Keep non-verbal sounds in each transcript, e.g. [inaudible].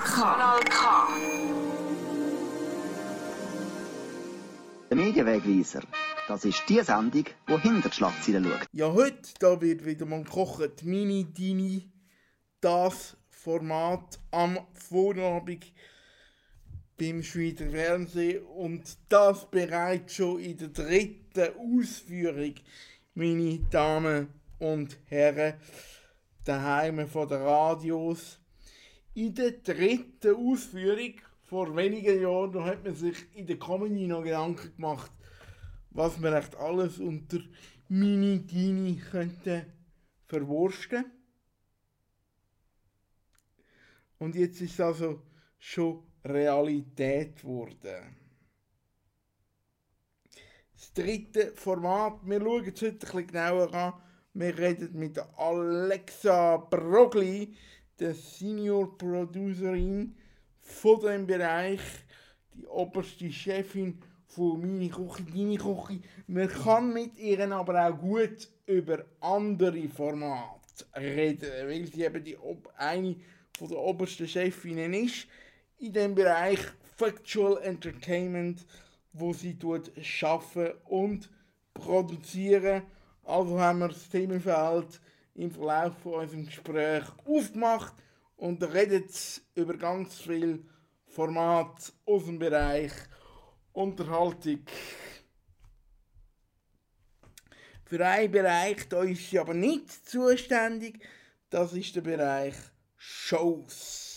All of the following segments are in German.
Kanal K. Der Medienwegweiser. Das ist die Sendung, die hinter die Schlagzeilen schaut. Ja, heute da wird wieder mal gekocht. Mini Dini, das Format am Vorabend beim Schweizer Fernsehen und das bereits schon in der dritten Ausführung, meine Damen und Herren, daheim von der Radios. In der dritten Ausführung vor wenigen Jahren hat man sich in der Comedy noch Gedanken gemacht, was man echt alles unter Mini Dini könnte verwursten. Und jetzt ist es also schon Realität geworden. Das dritte Format, wir schauen es heute bisschen genauer an. Wir reden mit Alexa Brogli, der Senior Producerin von dem Bereich, die oberste Chefin von Mini Küche, Deine Küche. Man kann mit ihr aber auch gut über andere Formate reden, weil sie eben die, eine von der obersten Chefinnen ist in dem Bereich Factual Entertainment, wo sie dort schaffen und produzieren. Also haben wir das Themenfeld im Verlauf von unserem Gespräch aufgemacht und reden über ganz viel Format aus dem Bereich Unterhaltung. Für einen Bereich, da ist sie aber nicht zuständig, das ist der Bereich Shows.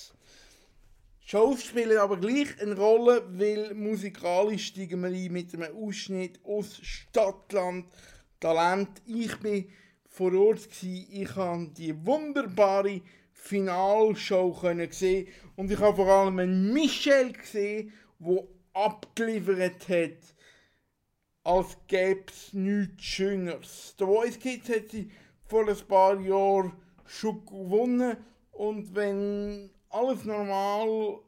Shows spielen aber gleich eine Rolle, weil musikalisch steigen wir ein mit einem Ausschnitt aus Stadtland Talent. Ich bin vor Ort gsi, ich habe die wunderbare Finalshow können sehen und ich habe vor allem einen Michel gesehen, wo abgeliefert hat, als gäbe es nichts Schöneres. The Voice Kids hat sie vor ein paar Jahren schon gewonnen und wenn alles normal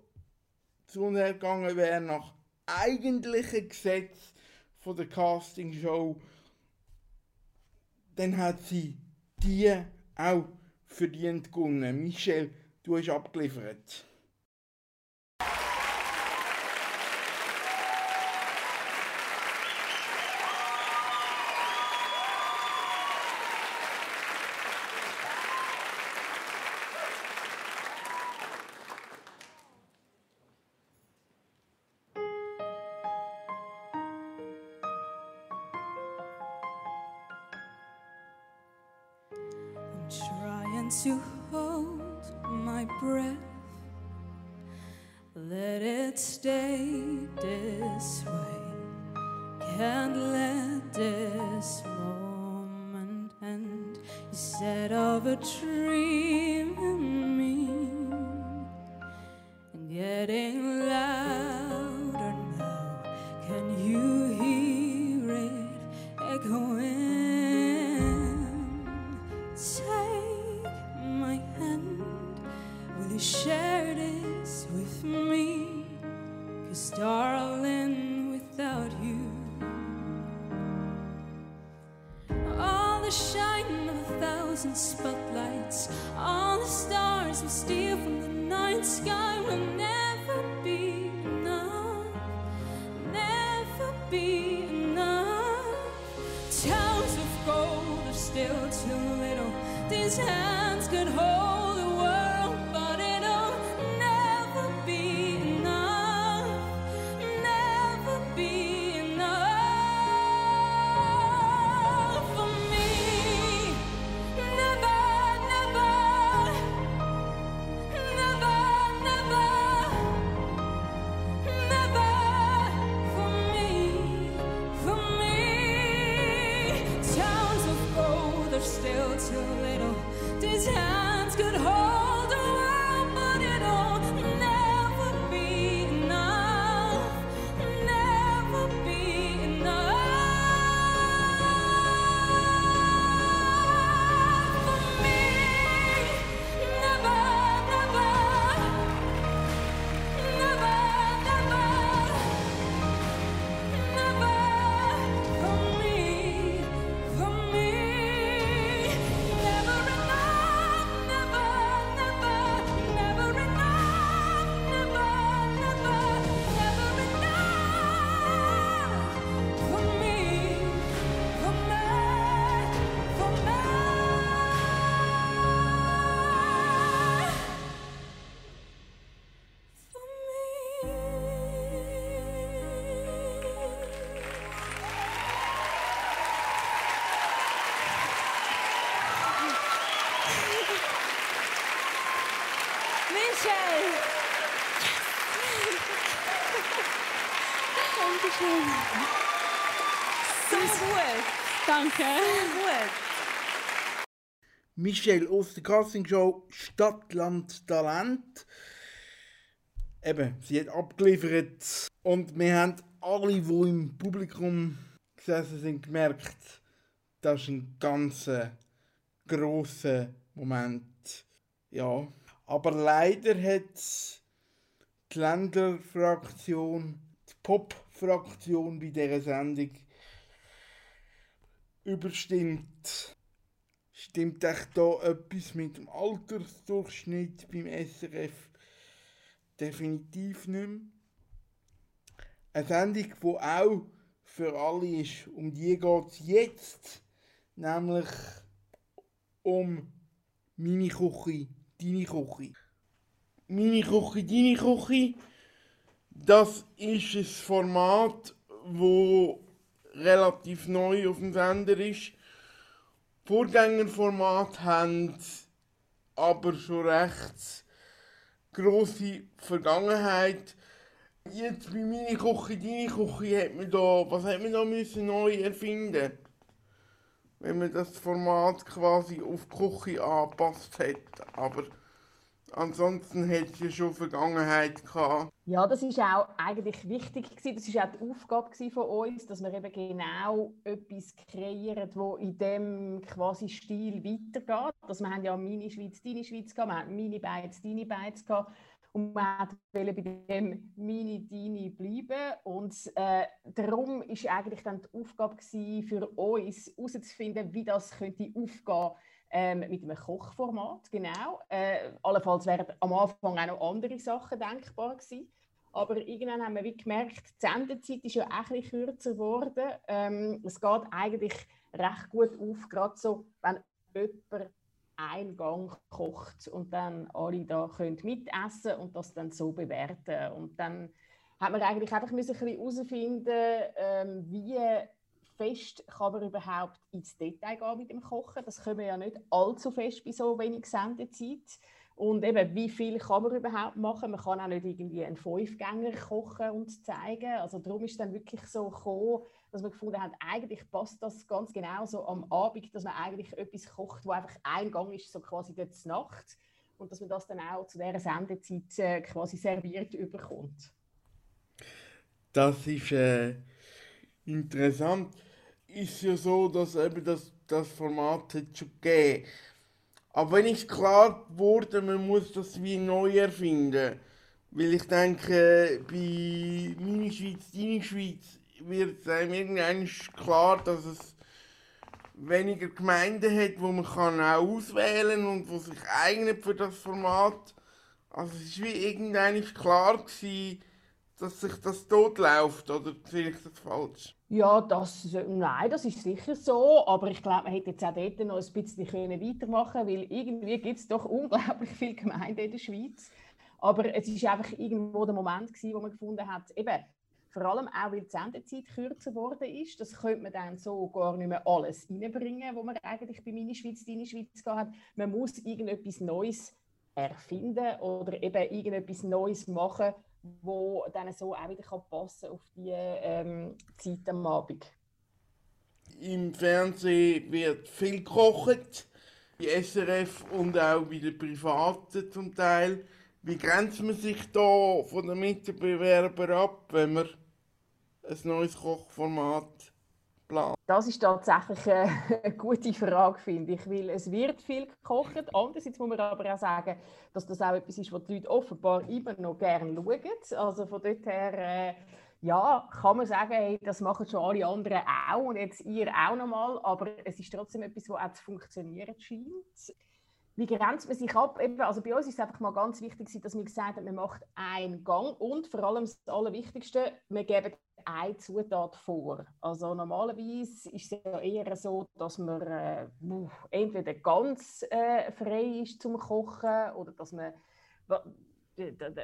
zu uns gegangen wäre nach eigentlichen Gesetz von der Castingshow, dann hat sie die auch verdient gewonnen. Michel, du hast abgeliefert. Little. These hands could hold Dankeschön. So gut. Danke. Gut. Michelle aus der Castingshow Stadt, Land, Talent. Eben, sie hat abgeliefert und wir haben alle, die im Publikum gesessen sind, gemerkt, das ist ein ganz äh, grosser Moment. Ja, aber leider hat die Länderfraktion, Pop-Fraktion bei dieser Sendung überstimmt. Stimmt echt da etwas mit dem Altersdurchschnitt beim SRF? Definitiv nicht mehr. Eine Sendung, die auch für alle ist, um die geht es jetzt, nämlich um meine Küche, deine Küche. Meine Küche, deine Küche, das ist ein Format, wo relativ neu auf dem Sender ist. Vorgängerformat haben aber schon recht grosse Vergangenheit. Jetzt bei meiner Küche, deine Küche, hat man da, was hat man da müssen neu erfinden Wenn man das Format quasi auf die Küche angepasst hat. Aber ansonsten hat es ja schon Vergangenheit gehabt. Ja, das ist auch eigentlich wichtig gewesen. Das ist auch die Aufgabe von uns, dass wir eben genau etwas kreieren, wo in dem quasi Stil weitergeht. Dass wir haben ja meine Schweiz, deine Schweiz gehabt, wir haben meine Beiz, deine Beiz gehabt. Und wir wollten bei dem meine, deine bleiben. Und äh, darum ist eigentlich dann die Aufgabe gewesen, für uns herauszufinden, wie das könnte aufgehen ähm, mit einem Kochformat, genau. Äh, allenfalls wären am Anfang auch noch andere Sachen denkbar gewesen. Aber irgendwann haben wir gemerkt, die Sendezeit ist ja auch bisschen kürzer geworden. Ähm, es geht eigentlich recht gut auf, gerade so, wenn jemand einen Gang kocht und dann alle da können mitessen und das dann so bewerten. Und dann hat man eigentlich einfach müssen ein bisschen herausfinden, ähm, wie fest kann man überhaupt ins Detail gehen mit dem Kochen. Das können wir ja nicht allzu fest bei so wenig Sendezeit. Und eben, wie viel kann man überhaupt machen? Man kann auch nicht irgendwie einen Fünfgänger kochen und zeigen. Also darum ist dann wirklich so gekommen, dass wir gefunden haben, eigentlich passt das ganz genau so am Abend, dass man eigentlich etwas kocht, wo einfach ein Gang ist, so quasi dort Nacht. Und dass man das dann auch zu dieser Sendezeit äh, quasi serviert überkommt. Das ist äh, interessant. Ist ja so, dass eben das, das Format hat schon gegeben. Aber wenn ist klar geworden, man muss das wie neu erfinden. Weil ich denke, bei meiner Schweiz, deine Schweiz, wird es einem irgendwann klar, dass es weniger Gemeinden hat, wo man kann auch auswählen und wo sich eignet für das Format. Also es war wie irgendwann klar gewesen, dass sich das tot läuft, oder sehe ich das falsch? Ja, das, nein, das ist sicher so, aber ich glaube, man hätte jetzt auch dort noch ein bisschen können weitermachen weil irgendwie gibt es doch unglaublich viele Gemeinden in der Schweiz. Aber es ist einfach irgendwo der Moment gewesen, wo man gefunden hat, eben, vor allem auch, weil die Sendezeit kürzer geworden ist, das könnte man dann so gar nicht mehr alles reinbringen, wo man eigentlich bei «Meine Schweiz, deine Schweiz» hat. Man muss irgendetwas Neues erfinden oder eben irgendetwas Neues machen, wo dann so auch wieder kann passen auf die ähm, Zeit am Abend. Im Fernsehen wird viel gekocht, bei SRF und auch bei den Privaten zum Teil. Wie grenzt man sich da von den Mitbewerbern ab, wenn man ein neues Kochformat plant? Das ist tatsächlich [laughs] eine gute Frage, finde ich, weil es wird viel gekocht. Andererseits muss man aber auch sagen, dass das auch etwas ist, was die Leute offenbar immer noch gerne schauen. Also von dort her, äh, ja, kann man sagen, hey, das machen schon alle anderen auch und jetzt ihr auch nochmal, aber es ist trotzdem etwas, was auch zu funktionieren scheint. Wie grenzt man sich ab? Also bei uns ist es einfach mal ganz wichtig, dass man gesagt hat, man macht einen Gang und vor allem das Allerwichtigste, wir geben eine Zutat vor. Also normalerweise ist es ja eher so, dass man äh, entweder ganz äh, frei ist zum Kochen oder dass man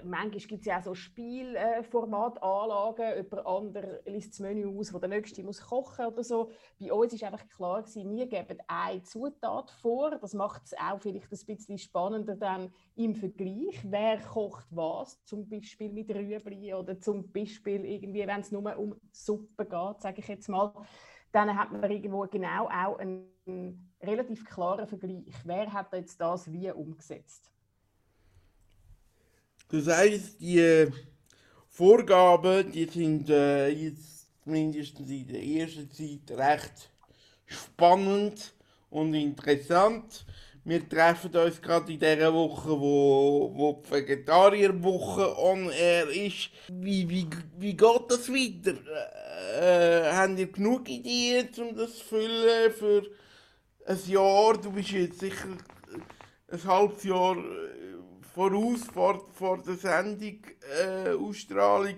manchmal gibt es ja auch so Spielformatanlagen, jemand anderes liest das Menü aus, wo der Nächste muss kochen oder so. Bei uns ist einfach klar gewesen, wir geben eine Zutat vor, das macht es auch vielleicht ein bisschen spannender dann im Vergleich, wer kocht was, zum Beispiel mit Rüebli oder zum Beispiel irgendwie, wenn es nur um Suppe geht, sage ich jetzt mal, dann hat man irgendwo genau auch einen relativ klaren Vergleich. Wer hat jetzt das wie umgesetzt? Das heißt, die Vorgaben, die sind äh, jetzt mindestens in der ersten Zeit recht spannend und interessant. Wir treffen uns gerade in dieser Woche, wo, wo die Vegetarierwoche on air ist. Wie, wie, wie geht das weiter? Äh, habt ihr genug Ideen, um das zu füllen für ein Jahr? Du bist jetzt sicher ein halbes Jahr äh, voraus vor, vor der Sendung, äh, Ausstrahlung.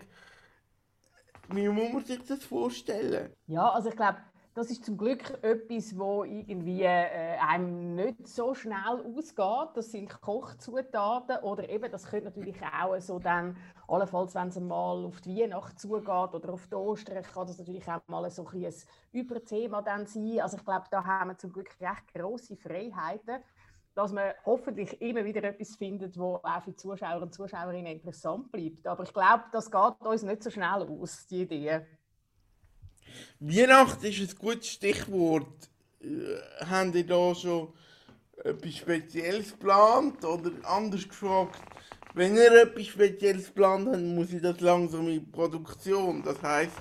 Wie muss man sich das vorstellen? Ja, also ich glaube, das ist zum Glück etwas, wo irgendwie äh, einem nicht so schnell ausgeht. Das sind Kochzutaten oder eben, das könnte natürlich auch so dann, allenfalls wenn es mal auf die Weihnacht zugeht oder auf die Ostern, kann das natürlich auch mal so ein, Überthema dann sein. Also ich glaube, da haben wir zum Glück recht große Freiheiten, dass man hoffentlich immer wieder etwas findet, wo auch für Zuschauer und Zuschauerinnen interessant bleibt. Aber ich glaube, das geht uns nicht so schnell aus, die Idee. Weihnachten ist ein gutes Stichwort. Äh, haben ihr da schon etwas Spezielles geplant? Oder anders gefragt, wenn ihr etwas Spezielles geplant habt, muss ich das langsam in Produktion. Das heisst,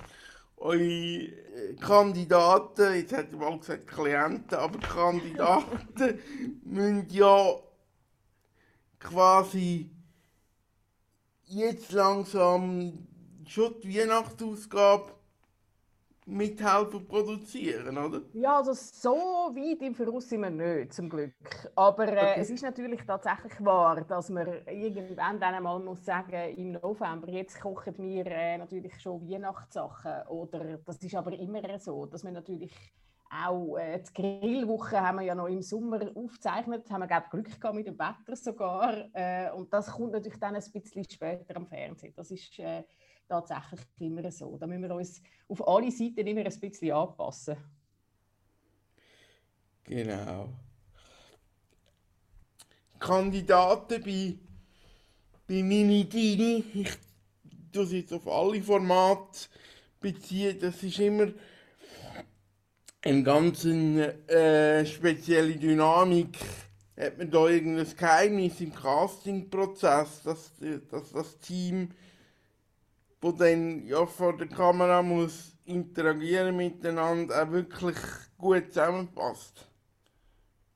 eure Kandidaten, jetzt hätte ich mal gesagt Klienten, aber Kandidaten [laughs] müssen ja quasi jetzt langsam schon die Weihnachtsausgabe mithelfen produzieren, oder? Ja, also so weit im Voraus sind wir nicht, zum Glück. Aber äh, Okay. es ist natürlich tatsächlich wahr, dass man irgendwann dann einmal muss sagen, im November, jetzt kochen wir äh, natürlich schon Weihnachtssachen. Oder das ist aber immer so, dass wir natürlich auch äh, die Grillwoche haben wir ja noch im Sommer aufgezeichnet, haben wir glaube Glück gehabt mit dem Wetter sogar. Äh, und das kommt natürlich dann ein bisschen später am Fernsehen. Das ist äh, tatsächlich immer so. Da müssen wir uns auf alle Seiten immer ein bisschen anpassen. Genau. Kandidaten bei, bei Mini Dini, ich tue jetzt auf alle Formate beziehen, das ist immer eine ganz äh, spezielle Dynamik. Hat man da irgendein Geheimnis im Castingprozess, dass, dass das Team, wo dann ja vor der Kamera muss interagieren miteinander, auch wirklich gut zusammenpasst?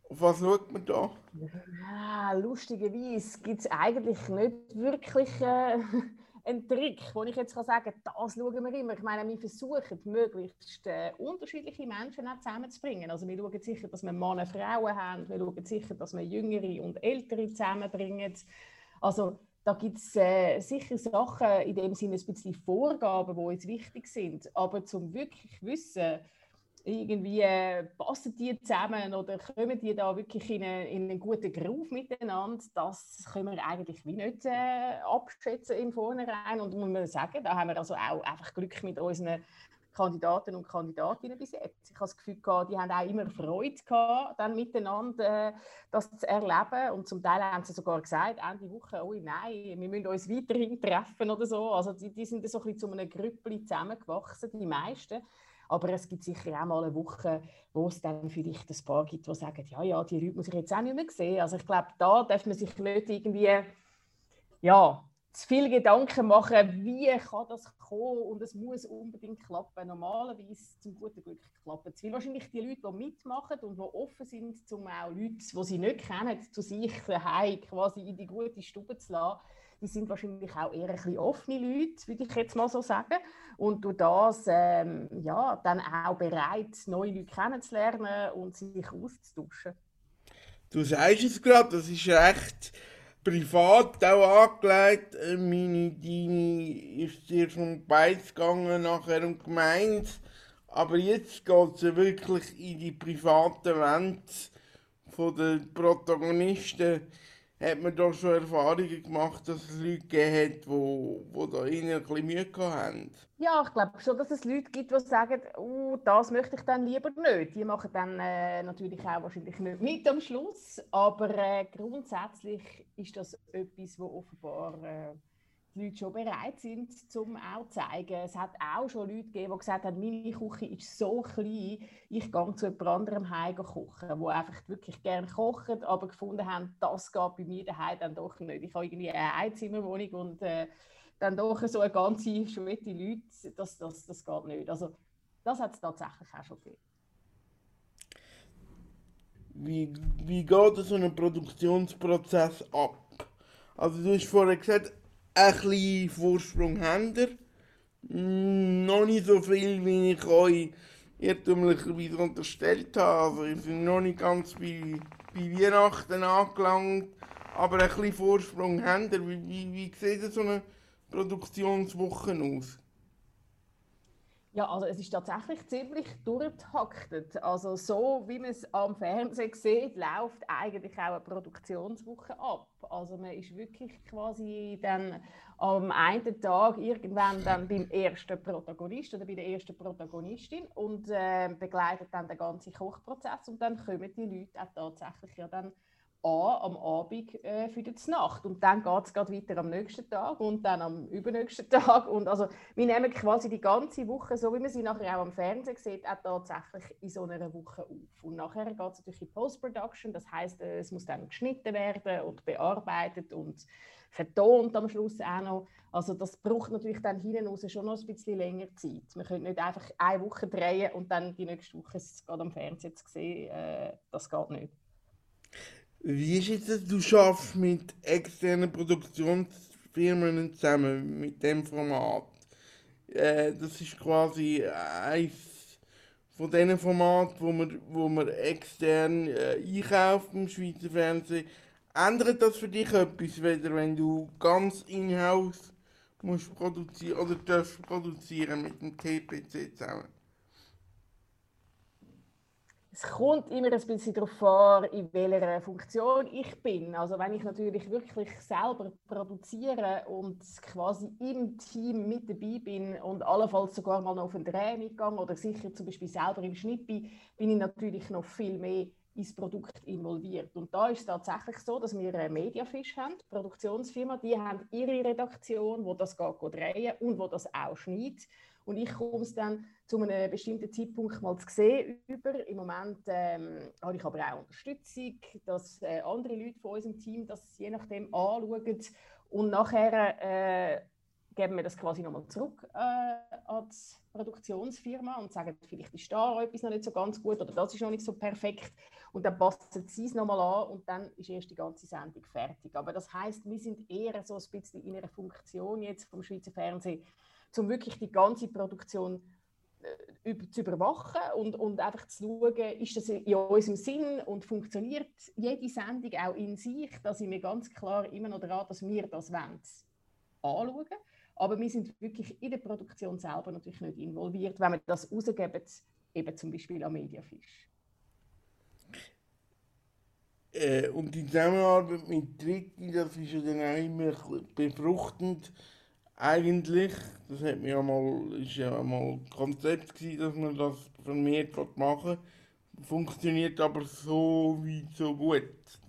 Auf was schaut man da? Ja, lustigerweise gibt es eigentlich nicht wirklich äh, [laughs] einen Trick, wo ich jetzt kann sagen kann, das schauen wir immer. Ich meine, wir versuchen, möglichst äh, unterschiedliche Menschen auch zusammenzubringen. Also wir schauen sicher, dass wir Männer und Frauen haben. Wir schauen sicher, dass wir Jüngere und Ältere zusammenbringen. Also da gibt es äh, sicher Sachen, in dem Sinne ein bisschen Vorgaben, die uns wichtig sind. Aber zum wirklich wissen, irgendwie äh, passen die zusammen oder kommen die da wirklich in, eine, in einen guten Groove miteinander, das können wir eigentlich wie nicht äh, abschätzen im Vornherein. Und muss man sagen, da haben wir also auch einfach Glück mit unseren Kandidaten und Kandidatinnen bis jetzt. Ich habe das Gefühl, gehabt, die haben auch immer Freude gehabt, dann miteinander äh, das zu erleben. Und zum Teil haben sie sogar gesagt, Ende Woche, oh nein, wir müssen uns weiterhin treffen oder so. Also die, die sind so ein bisschen zu einem Grüppli zusammengewachsen, die meisten. Aber es gibt sicher auch mal eine Woche, wo es dann vielleicht ein paar gibt, die sagen, ja, ja, die Leute muss ich jetzt auch nicht mehr sehen. Also ich glaube, da darf man sich nicht irgendwie, ja, zu viel Gedanken machen, wie kann das kommen und es muss unbedingt klappen. Normalerweise zum guten Glück klappen es. Weil wahrscheinlich die Leute, die mitmachen und die offen sind, um auch Leute, die sie nicht kennen, zu sich daheim quasi in die gute Stube zu lassen, die sind wahrscheinlich auch eher ein bisschen offene Leute, würde ich jetzt mal so sagen. Und durch das ähm, ja, dann auch bereit, neue Leute kennenzulernen und sich auszutauschen. Du sagst es gerade, das ist recht privat auch angelegt. Äh, Meine Dini ist zuerst um beides gegangen, nachher um gemeint. Aber jetzt geht ja wirklich in die privaten Wände von den Protagonisten. Hat man da schon Erfahrungen gemacht, dass es Leute gegeben hat, wo, wo da innen ein bisschen Mühe haben? Ja, ich glaube schon, dass es Leute gibt, die sagen, oh, das möchte ich dann lieber nicht. Die machen dann äh, natürlich auch wahrscheinlich nicht mit am Schluss, aber äh, grundsätzlich ist das etwas, wo offenbar äh, die Leute schon bereit sind, zum auch zu zeigen. Es hat auch schon Leute gegeben, die gesagt haben, meine Küche ist so klein, ich gehe zu jemand anderem heim kochen, die einfach wirklich gerne kochen, aber gefunden haben, das geht bei mir daheim dann doch nicht. Ich habe irgendwie eine Einzimmerwohnung und äh, dann doch so eine ganze Schwette Leute, das, das, das geht nicht. Also das hat es tatsächlich auch schon gegeben. Wie, wie geht so ein Produktionsprozess ab? Also du hast vorher gesagt, ein bisschen Vorsprung habt ihr. Mm, Noch nicht so viel, wie ich euch irrtümlicherweise unterstellt habe. Also ich bin noch nicht ganz bei, bei Weihnachten angelangt, aber ein bisschen Vorsprung habt ihr. Wie, wie, wie sieht so eine Produktionswoche aus? Ja, also es ist tatsächlich ziemlich durchgetaktet. Also so, wie man es am Fernsehen sieht, läuft eigentlich auch eine Produktionswoche ab. Also man ist wirklich quasi dann am einen Tag irgendwann dann beim ersten Protagonist oder bei der ersten Protagonistin und äh, begleitet dann den ganzen Kochprozess und dann kommen die Leute auch tatsächlich ja dann an am Abend äh, für die Nacht. Und dann geht es weiter am nächsten Tag und dann am übernächsten [laughs] Tag. Und also, wir nehmen quasi die ganze Woche, so wie man sie nachher auch am Fernsehen sieht, auch tatsächlich in so einer Woche auf. Und nachher geht es natürlich in Post-Production, das heißt, äh, es muss dann geschnitten werden und bearbeitet und vertont am Schluss auch noch. Also das braucht natürlich dann hinten raus schon noch ein bisschen länger Zeit. Man könnte nicht einfach eine Woche drehen und dann die nächste Woche es geht am Fernsehen sehen. Äh, das geht nicht. Wie ist es, dass du schaffst mit externen Produktionsfirmen zusammen mit dem Format? Äh, das ist quasi eins von diesen Formaten, wo man, wo man extern äh, einkauft im Schweizer Fernsehen. Ändert das für dich etwas, weder wenn du ganz in-house musst produzieren oder darfst produzieren mit dem TPC zusammen? Es kommt immer ein bisschen darauf an, in welcher Funktion ich bin. Also wenn ich natürlich wirklich selber produziere und quasi im Team mit dabei bin und allenfalls sogar mal noch auf einen Dreh mitgehe oder sicher zum Beispiel selber im Schnitt bin, bin ich natürlich noch viel mehr ins Produkt involviert. Und da ist es tatsächlich so, dass wir eine Mediafish haben, die Produktionsfirma, die haben ihre Redaktion, wo das geht, geht drehen und wo das auch schneidet. Und ich komme es dann zu einem bestimmten Zeitpunkt mal zu sehen über. Im Moment ähm, habe ich aber auch Unterstützung, dass äh, andere Leute von unserem Team das je nachdem anschauen. Und nachher äh, geben wir das quasi nochmal zurück äh, an die Produktionsfirma und sagen, vielleicht ist da etwas noch nicht so ganz gut oder das ist noch nicht so perfekt. Und dann passen sie es nochmal an und dann ist erst die ganze Sendung fertig. Aber das heißt, wir sind eher so ein bisschen in einer Funktion jetzt vom Schweizer Fernsehen, um wirklich die ganze Produktion äh, zu überwachen und, und einfach zu schauen, ist das in unserem Sinn und funktioniert jede Sendung auch in sich. Da sind wir ganz klar immer noch daran, dass wir das anschauen. Aber wir sind wirklich in der Produktion selber natürlich nicht involviert, wenn wir das rausgeben, eben zum Beispiel an Mediafish. Äh, und die Zusammenarbeit mit Dritten, das ist ja dann auch immer befruchtend eigentlich. Das hat mir ja mal, ist ja mal Konzept gewesen, dass man das vermehrt machen Funktioniert aber so weit, so gut.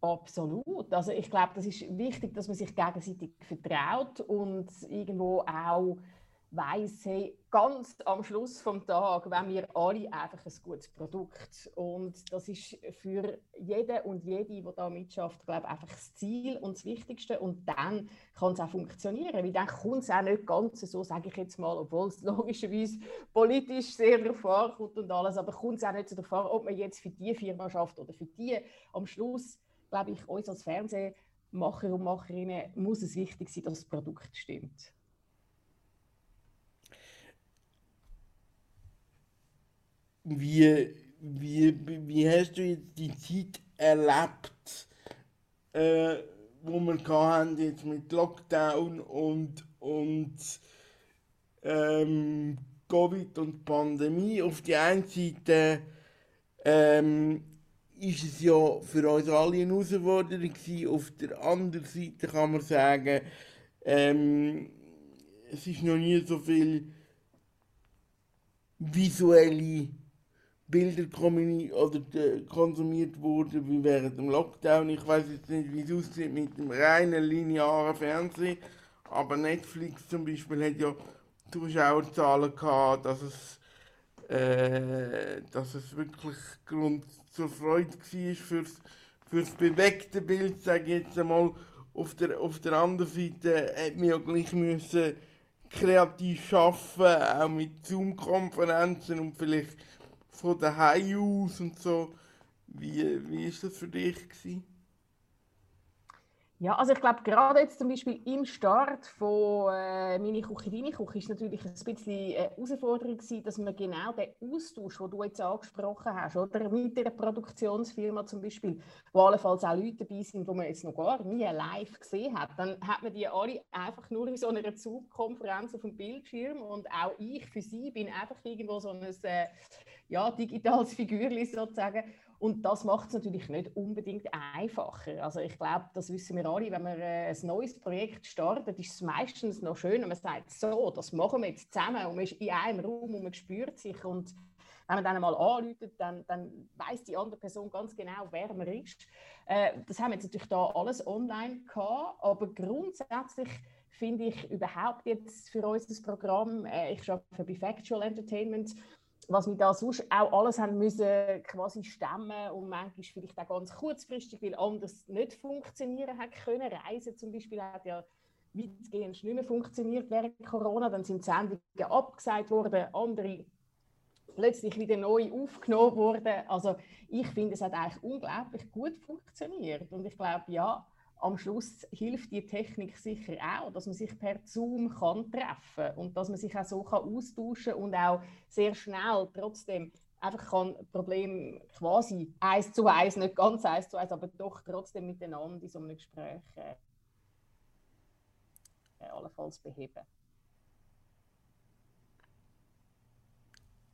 Absolut. Also ich glaube, das ist wichtig, dass man sich gegenseitig vertraut und irgendwo auch weiß, hey, ganz am Schluss vom Tag wenn wir alle einfach ein gutes Produkt. Und das ist für jeden und jede, die da mitschafft, glaube einfach das Ziel und das Wichtigste. Und dann kann es auch funktionieren. Weil dann kommt es auch nicht ganz so, sage ich jetzt mal, obwohl es logischerweise politisch sehr darauf ankommt und alles, aber kommt es auch nicht so davon, ob man jetzt für die Firma schafft oder für die. Am Schluss, glaube ich, uns als Fernsehmacher und Macherinnen muss es wichtig sein, dass das Produkt stimmt. Wie, wie, wie hast du jetzt die Zeit erlebt, äh, wo wir hatten jetzt mit Lockdown und, und ähm, Covid und Pandemie? Auf die einen Seite ähm, ist es ja für uns alle eine Herausforderung. Auf der anderen Seite kann man sagen, ähm, es ist noch nie so viel visuelle Bilder oder äh, konsumiert wurden wie während dem Lockdown. Ich weiß jetzt nicht, wie es aussieht mit dem reinen linearen Fernsehen, aber Netflix zum Beispiel hat ja Zuschauerzahlen gehabt, dass es, äh, dass es wirklich Grund zur Freude war fürs, fürs bewegte Bild, sage ich jetzt einmal. Auf der, auf der anderen Seite hat man ja gleich müssen kreativ arbeiten, auch mit Zoom-Konferenzen und vielleicht von daheim aus und so. Wie, wie ist das für dich gewesen? Ja, also ich glaube, gerade jetzt zum Beispiel im Start von äh, «Meine Küche, deine Küche» ist natürlich ein bisschen eine Herausforderung gewesen, dass man genau den Austausch, den du jetzt angesprochen hast, oder? Mit einer Produktionsfirma zum Beispiel, wo allenfalls auch Leute dabei sind, die man jetzt noch gar nie live gesehen hat, dann hat man die alle einfach nur in so einer Zoom-Konferenz auf dem Bildschirm und auch ich für sie bin einfach irgendwo so ein äh, ja, digitales Figürchen sozusagen und das macht es natürlich nicht unbedingt einfacher. Also ich glaube, das wissen wir alle, wenn man äh, ein neues Projekt startet, ist es meistens noch schön, wenn man sagt, so, das machen wir jetzt zusammen und man ist in einem Raum und man spürt sich und wenn man dann einmal anruft, dann, dann weiß die andere Person ganz genau, wer man ist. Äh, das haben wir jetzt natürlich da alles online gehabt, aber grundsätzlich finde ich überhaupt jetzt für unser Programm, äh, ich arbeite bei Factual Entertainment, was wir da sonst auch alles haben müssen quasi stemmen und manchmal vielleicht auch ganz kurzfristig, weil anders nicht funktionieren hat können. Reisen zum Beispiel hat ja weitgehend nicht mehr funktioniert während Corona. Dann sind Sendungen abgesagt worden, andere plötzlich wieder neu aufgenommen worden. Also ich finde, es hat eigentlich unglaublich gut funktioniert und ich glaube, ja, am Schluss hilft die Technik sicher auch, dass man sich per Zoom kann treffen und dass man sich auch so kann austauschen und auch sehr schnell trotzdem einfach kann Problem quasi eins zu eins, nicht ganz eins zu eins, aber doch trotzdem miteinander in so einem Gespräch äh, allenfalls beheben.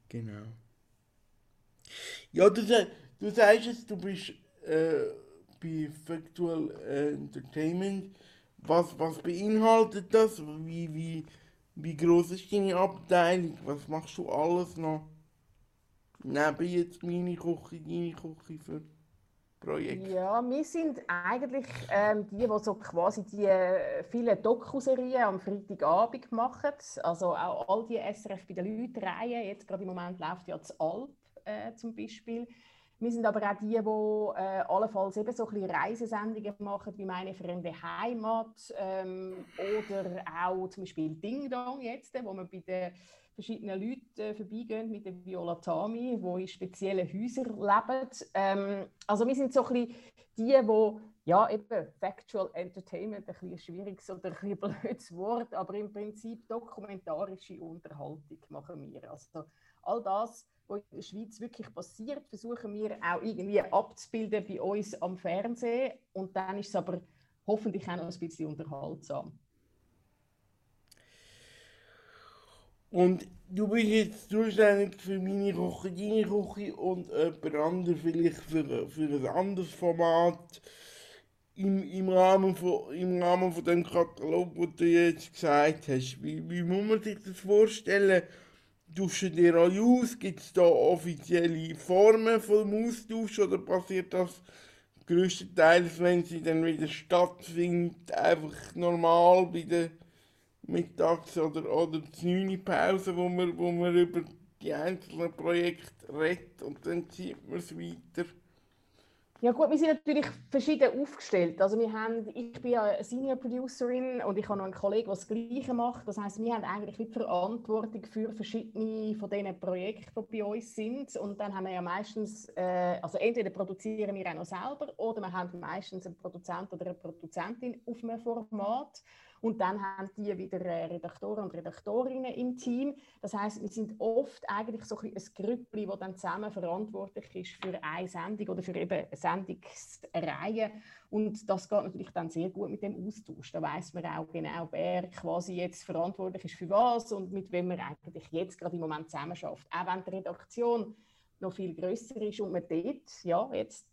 Genau. Ja, du, du sagst es, du bist äh bei Factual Entertainment. Was, was beinhaltet das? Wie, wie, wie groß ist deine Abteilung? Was machst du alles noch? Neben jetzt meine Küche, deine Küche für Projekte? Ja, wir sind eigentlich ähm, die, die so quasi die äh, vielen Doku-Serien am Freitagabend machen. Also auch all die SRF bei den Leuten Reihen. Jetzt gerade im Moment läuft ja das Alp äh, zum Beispiel. Wir sind aber auch die, die äh, allenfalls eben so ein Reisesendungen machen, wie meine Freunde Heimat ähm, oder auch zum Beispiel Ding Dong jetzt, wo wir bei den verschiedenen Leuten äh, vorbeigehen mit der Viola Tami, die in speziellen Häusern leben. Ähm, also wir sind so ein bisschen die, die ja, eben Factual Entertainment, ein bisschen schwieriges oder ein bisschen [laughs] blödes Wort, aber im Prinzip dokumentarische Unterhaltung machen wir. Also all das, was in der Schweiz wirklich passiert, versuchen wir auch irgendwie abzubilden bei uns am Fernsehen. Und dann ist es aber hoffentlich auch noch ein bisschen unterhaltsam. Und du bist jetzt zuständig für meine Küche, deine Küche und jemand anderes vielleicht für, für ein anderes Format im, im, Rahmen von, im Rahmen von dem Katalog, den du jetzt gesagt hast. Wie, wie muss man sich das vorstellen? Tauschen die alle aus? Gibt es da offizielle Formen vom Austausch oder passiert das größtenteils, wenn sie dann wieder stattfindet, einfach normal bei der Mittags- oder, oder Pause, wo man, wo man über die einzelnen Projekte redet und dann zieht man es weiter? Ja gut, wir sind natürlich verschieden aufgestellt. Also wir haben, ich bin ja Senior Producerin und ich habe noch einen Kollegen, der das Gleiche macht. Das heißt, wir haben eigentlich die Verantwortung für verschiedene von diesen Projekten, die bei uns sind. Und dann haben wir ja meistens, äh, also entweder produzieren wir auch noch selber oder wir haben meistens einen Produzent oder eine Produzentin auf einem Format. Und dann haben die wieder äh, Redaktoren und Redaktorinnen im Team. Das heißt, wir sind oft eigentlich so ein, Grüppli, das dann zusammen verantwortlich ist für eine Sendung oder für eben eine Sendungsreihe. Und das geht natürlich dann sehr gut mit dem Austausch. Da weiß man auch genau, wer quasi jetzt verantwortlich ist für was und mit wem man eigentlich jetzt gerade im Moment zusammen schafft. Auch wenn die Redaktion noch viel größer ist und man dort ja, jetzt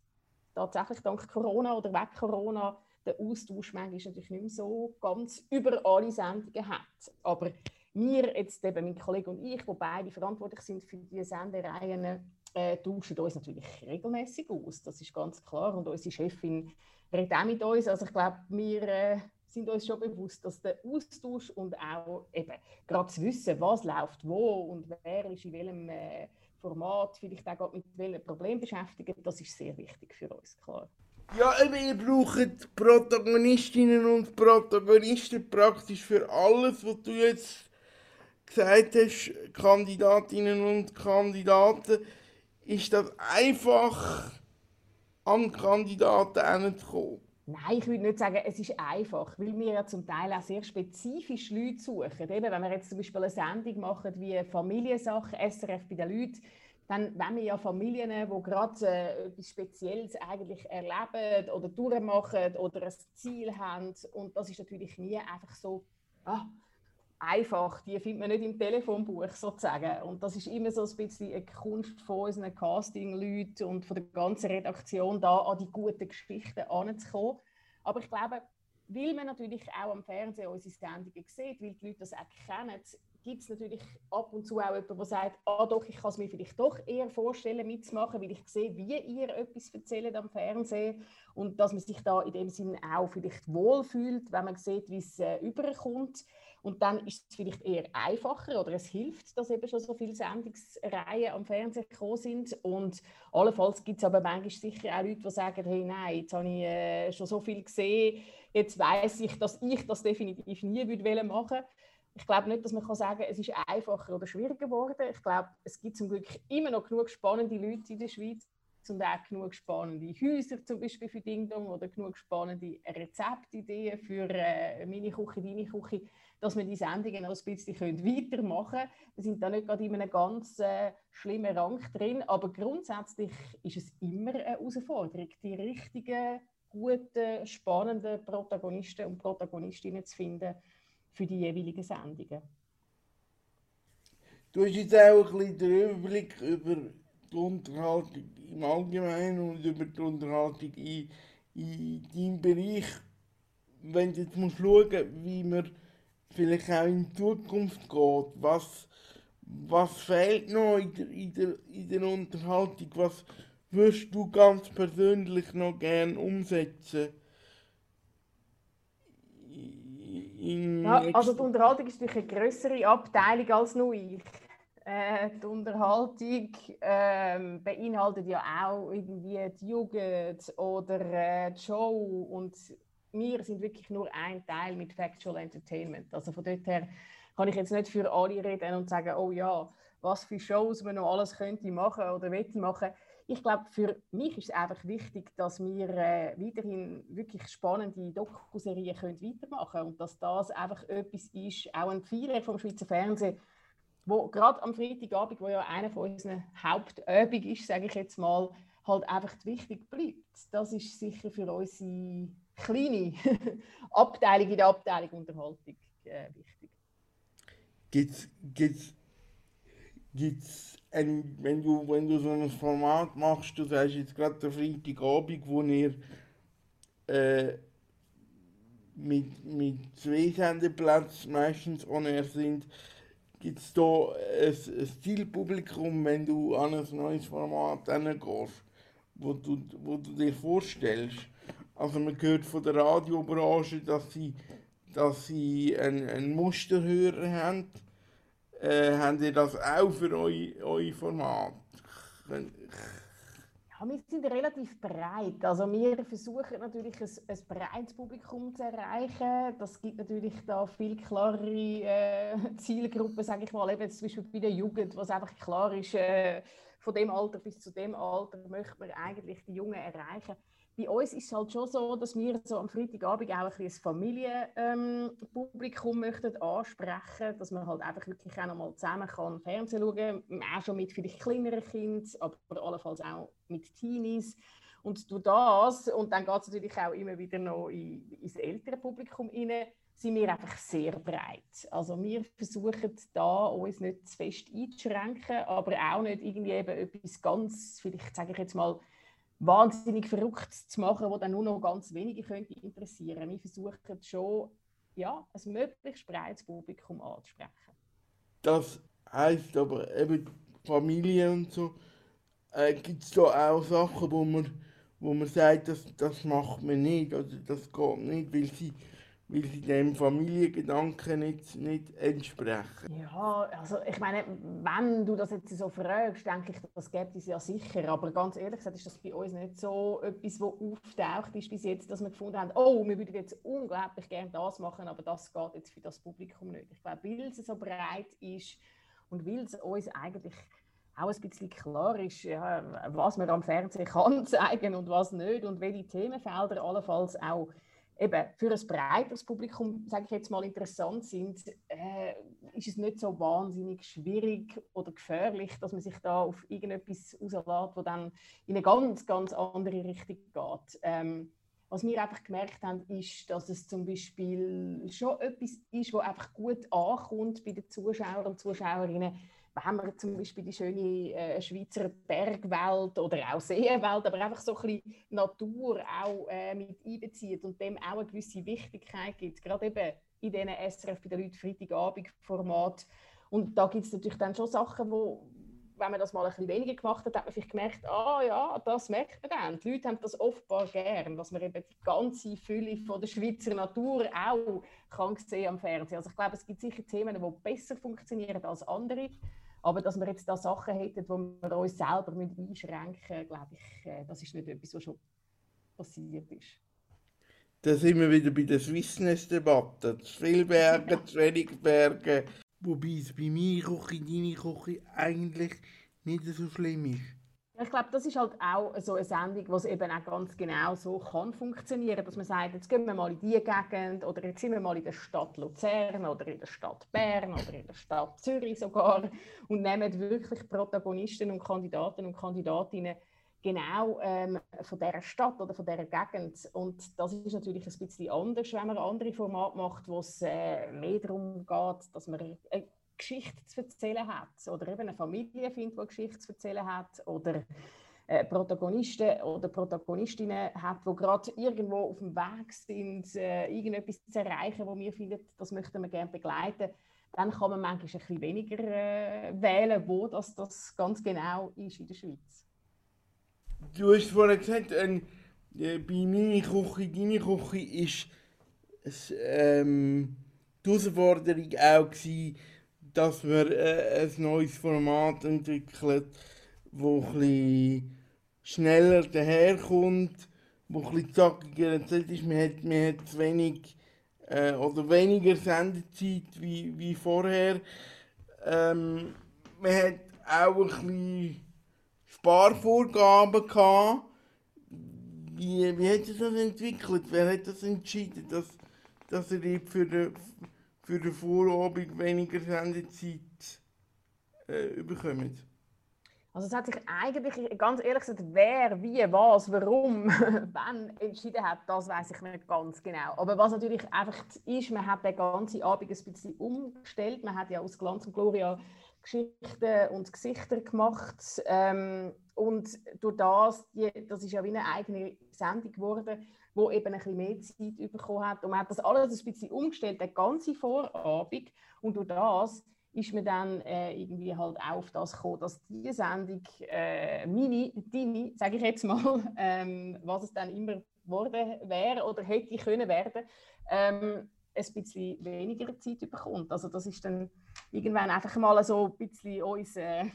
tatsächlich dank Corona oder wegen Corona der Austausch manchmal natürlich nicht mehr so ganz über alle Sendungen hat. Aber wir, jetzt eben mein Kollege und ich, die beide verantwortlich sind für diese Sendereien, äh, tauschen uns natürlich regelmäßig aus. Das ist ganz klar. Und unsere Chefin redet auch mit uns. Also ich glaube, wir äh, sind uns schon bewusst, dass der Austausch und auch eben gerade zu wissen, was läuft wo und wer ist in welchem äh, Format, vielleicht auch mit welchem Problem beschäftigt, das ist sehr wichtig für uns, klar. Ja, eben, ihr braucht Protagonistinnen und Protagonisten praktisch für alles, was du jetzt gesagt hast, Kandidatinnen und Kandidaten. Ist das einfach an Kandidaten heranzukommen? Nein, ich würde nicht sagen, es ist einfach, weil wir ja zum Teil auch sehr spezifisch Leute suchen. Eben, wenn wir jetzt zum Beispiel eine Sendung machen wie Familiensachen, SRF bei den Leuten, dann wenn wir ja Familien, die gerade äh, etwas Spezielles eigentlich erleben oder durchmachen oder ein Ziel haben. Und das ist natürlich nie einfach so ah, einfach. Die findet man nicht im Telefonbuch sozusagen. Und das ist immer so ein bisschen eine Kunst von unseren Casting-Leuten und von der ganzen Redaktion, da an die guten Geschichten anzukommen. Aber ich glaube, weil man natürlich auch am Fernsehen unsere Sendungen sieht, weil die Leute das auch kennen, gibt es natürlich ab und zu auch jemanden, der sagt, ah doch, ich kann es mir vielleicht doch eher vorstellen, mitzumachen, weil ich sehe, wie ihr etwas erzählt am Fernsehen und dass man sich da in dem Sinne auch vielleicht wohlfühlt, wenn man sieht, wie es äh, überkommt. Und dann ist es vielleicht eher einfacher oder es hilft, dass eben schon so viele Sendungsreihen am Fernsehen gekommen sind. Und allenfalls gibt es aber manchmal sicher auch Leute, die sagen, hey, nein, jetzt habe ich äh, schon so viel gesehen, jetzt weiß ich, dass ich das definitiv nie machen würde ich glaube nicht, dass man kann sagen es ist einfacher oder schwieriger geworden. Ich glaube, es gibt zum Glück immer noch genug spannende Leute in der Schweiz und auch genug spannende Häuser zum Beispiel für Ding Dong oder genug spannende Rezeptideen für äh, meine Küche, deine Küche, dass wir die Sendungen noch ein bisschen weitermachen können. Wir sind da nicht gerade in einem ganz äh, schlimmen Rang drin, aber grundsätzlich ist es immer eine Herausforderung, die richtigen, guten, spannenden Protagonisten und Protagonistinnen zu finden, für die jeweiligen Sendungen. Du hast jetzt auch ein bisschen den Überblick über die Unterhaltung im Allgemeinen und über die Unterhaltung in, in deinem Bereich. Wenn du jetzt musst schauen wie man vielleicht auch in Zukunft geht, was, was fehlt noch in der, in, der, in der Unterhaltung, was würdest du ganz persönlich noch gerne umsetzen? Ja, also die Unterhaltung ist natürlich eine größere Abteilung als nur ich. Äh, die Unterhaltung äh, beinhaltet ja auch irgendwie die Jugend oder äh, die Show und wir sind wirklich nur ein Teil mit Factual Entertainment. Also von dort her kann ich jetzt nicht für alle reden und sagen, oh ja, was für Shows man noch alles könnte machen oder möchte machen ich glaube, für mich ist es einfach wichtig, dass wir äh, weiterhin wirklich spannende Dokuserien können weitermachen und dass das einfach etwas ist, auch ein Pfeiler vom Schweizer Fernsehen, wo gerade am Freitagabend, wo ja einer von unseren Hauptabend ist, sage ich jetzt mal, halt einfach wichtig bleibt. Das ist sicher für unsere kleine [laughs] Abteilung in der Abteilung Unterhaltung äh, wichtig. Gibt es ein, wenn, du, wenn du so ein Format machst, du sagst jetzt gerade der Freitagabend, wo ihr äh, mit, mit zwei Sendeplätzen meistens on air sind, gibt es da ein, ein Zielpublikum, wenn du an ein neues Format gehst, wo du, wo du dir vorstellst. Also man hört von der Radiobranche, dass sie, dass sie einen, einen Musterhörer haben äh, habt ihr das auch für euer, euer Format? Ja, wir sind relativ breit. Also wir versuchen natürlich ein, ein breites Publikum zu erreichen. Das gibt natürlich da viel klarere äh, [laughs] Zielgruppen, sage ich mal, eben zum Beispiel bei der Jugend, was einfach klar ist, äh, von dem Alter bis zu dem Alter möchte man eigentlich die Jungen erreichen bei uns ist es halt schon so, dass wir so am Freitagabend auch ein Familienpublikum ähm, möchten ansprechen, dass man halt einfach wirklich auch noch mal zusammen kann Fernsehen schauen, auch schon mit vielleicht kleineren Kindern, aber allenfalls auch mit Teenies. Und durch das, und dann geht es natürlich auch immer wieder noch in, ins ältere Publikum rein, sind wir einfach sehr breit. Also wir versuchen da uns nicht zu fest einzuschränken, aber auch nicht irgendwie eben etwas ganz, vielleicht sage ich jetzt mal, wahnsinnig verrückt zu machen, wo dann nur noch ganz wenige könnte interessieren. Wir versuchen schon, ja, ein möglichst breites Publikum anzusprechen. Das heisst aber eben Familie und so. Äh, Gibt es da auch Sachen, wo man, wo man sagt, das, das macht man nicht oder das geht nicht, weil sie, weil sie dem Familiengedanken nicht, nicht entsprechen? Ja, also ich meine, wenn du das jetzt so fragst, denke ich, das gibt es ja sicher. Aber ganz ehrlich gesagt ist das bei uns nicht so etwas, was auftaucht ist bis jetzt, dass wir gefunden haben, oh, wir würden jetzt unglaublich gerne das machen, aber das geht jetzt für das Publikum nicht. Ich glaube, weil es so breit ist und weil es uns eigentlich auch ein bisschen klar ist, ja, was man am Fernsehen [laughs] kann zeigen und was nicht und welche Themenfelder allenfalls auch eben für ein breiteres Publikum, sage ich jetzt mal, interessant sind, äh, ist es nicht so wahnsinnig schwierig oder gefährlich, dass man sich da auf irgendetwas rauslässt, wo dann in eine ganz, ganz andere Richtung geht. Ähm, was wir einfach gemerkt haben, ist, dass es zum Beispiel schon etwas ist, was einfach gut ankommt bei den Zuschauern und Zuschauerinnen, wenn man zum Beispiel die schöne äh, Schweizer Bergwelt oder auch Seenwelt, aber einfach so ein bisschen Natur auch äh, mit einbezieht und dem auch eine gewisse Wichtigkeit gibt, gerade eben in diesen SRF bei den Leuten Freitagabend-Format. Und da gibt es natürlich dann schon Sachen, wo, wenn man das mal ein bisschen weniger gemacht hat, hat man vielleicht gemerkt, ah ja, das merkt man dann. Die Leute haben das offenbar gern, dass man eben die ganze Fülle von der Schweizer Natur auch kann sehen am Fernsehen. Also ich glaube, es gibt sicher Themen, die besser funktionieren als andere. Aber dass wir jetzt da Sachen hätten, wo wir uns selber einschränken müssen, glaube ich, äh, das ist nicht etwas, was schon passiert ist. Da sind wir wieder bei der Swissness-Debatte. Zu viele Berge, zu [laughs] wenig Berge. Wobei es bei mir Küche, deine Küche eigentlich nicht so schlimm ist. Ich glaube, das ist halt auch so eine Sendung, es eben auch ganz genau so kann funktionieren, dass man sagt, jetzt gehen wir mal in die Gegend oder jetzt sind wir mal in der Stadt Luzern oder in der Stadt Bern oder in der Stadt Zürich sogar und nehmen wirklich Protagonisten und Kandidaten und Kandidatinnen genau ähm, von dieser Stadt oder von dieser Gegend. Und das ist natürlich ein bisschen anders, wenn man andere Formate macht, wo es äh, mehr darum geht, dass man äh, Geschichte zu erzählen hat. Oder eben eine Familie findet, die Geschichte zu erzählen hat. Oder äh, Protagonisten oder Protagonistinnen hat, die gerade irgendwo auf dem Weg sind, äh, irgendetwas zu erreichen, wo wir finden, das möchten wir gerne begleiten, dann kann man manchmal ein bisschen weniger äh, wählen, wo das, das ganz genau ist in der Schweiz. Du hast vorhin gesagt, äh, bei meiner Küche, deine Küche ist es, ähm, die Herausforderung auch gewesen, dass wir äh, ein neues Format entwickelt, wo ein schneller daherkommt, wo ein zackiger erzählt ist. Man hat, man hat wenig äh, oder weniger Sendezeit wie, wie vorher. Ähm, man hat auch bisschen Sparvorgaben gehabt. Wie, wie hat sich das entwickelt? Wer hat das entschieden, dass, dass er für den für den Vorabend weniger Sendezeit äh, bekommen? Also es hat sich eigentlich, ganz ehrlich gesagt, wer, wie, was, warum, [laughs] wann entschieden hat, das weiß ich nicht ganz genau. Aber was natürlich einfach ist, man hat den ganzen Abend ein bisschen umgestellt. Man hat ja aus Glanz und Gloria Geschichten und Gesichter gemacht. Ähm, und durch das, die, das ist ja wie eine eigene Sendung geworden, wo eben ein bisschen mehr Zeit bekommen hat. Und man hat das alles ein bisschen umgestellt, den ganzen Vorabend. Und durch das ist man dann äh, irgendwie halt auch auf das gekommen, dass diese Sendung, äh, meine, deine, sage ich jetzt mal, [laughs] ähm, was es dann immer geworden wäre oder hätte können werden, ähm, ein bisschen weniger Zeit bekommt. Also das ist dann irgendwann einfach mal so ein bisschen uns äh,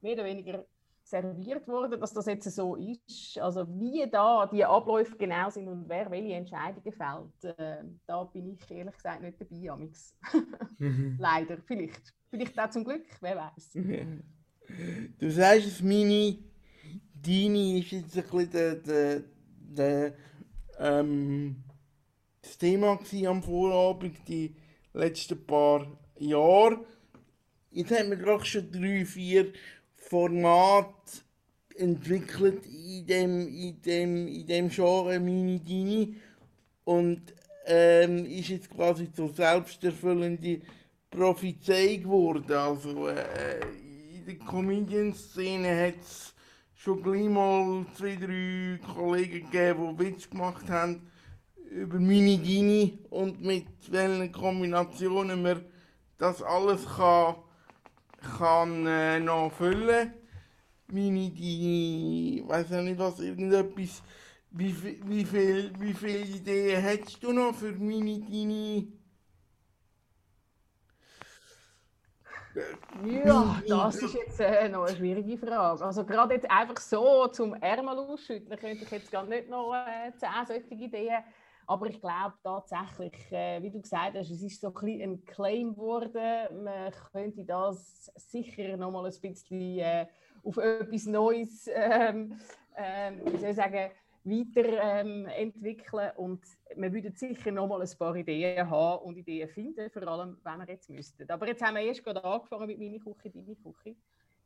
mehr oder weniger serviert worden, dass das jetzt so ist. Also wie da die Abläufe genau sind und wer welche Entscheidungen fällt, äh, da bin ich ehrlich gesagt nicht dabei, Amix. Mhm. [laughs] Leider, vielleicht. Vielleicht auch zum Glück, wer weiß. [laughs] Du sagst es, meine, deine ist jetzt ein bisschen der, der, der, ähm, das Thema am Vorabend, die letzten paar Jahre. Jetzt haben wir gerade schon drei, vier Format entwickelt in dem, in dem, in dem Genre Mini Dini und ähm, ist jetzt quasi zur selbsterfüllende Prophezeiung geworden. Also äh, in der Comedian-Szene hat es schon gleich mal zwei, drei Kollegen gegeben, die Witz gemacht haben über Mini Dini und mit welchen Kombinationen man das alles kann, kann äh, noch füllen. Mini Dini, ich weiß auch nicht was, irgendetwas. Wie, wie, viel, wie viele Ideen hättest du noch für Mini Dini? Ja, das ist jetzt äh, noch eine schwierige Frage. Also gerade jetzt einfach so zum Ärmel ausschütteln, könnte ich jetzt gar nicht noch äh, zehn solche Ideen. Aber ich glaube tatsächlich, äh, wie du gesagt hast, es ist so ein, ein Claim geworden. Man könnte das sicher noch mal ein bisschen äh, auf etwas Neues, ähm, ähm, wie soll sagen, weiter ähm, und wir würden sicher noch mal ein paar Ideen haben und Ideen finden, vor allem, wenn wir jetzt müssten. Aber jetzt haben wir erst gerade angefangen mit meiner Küche, deine Küche.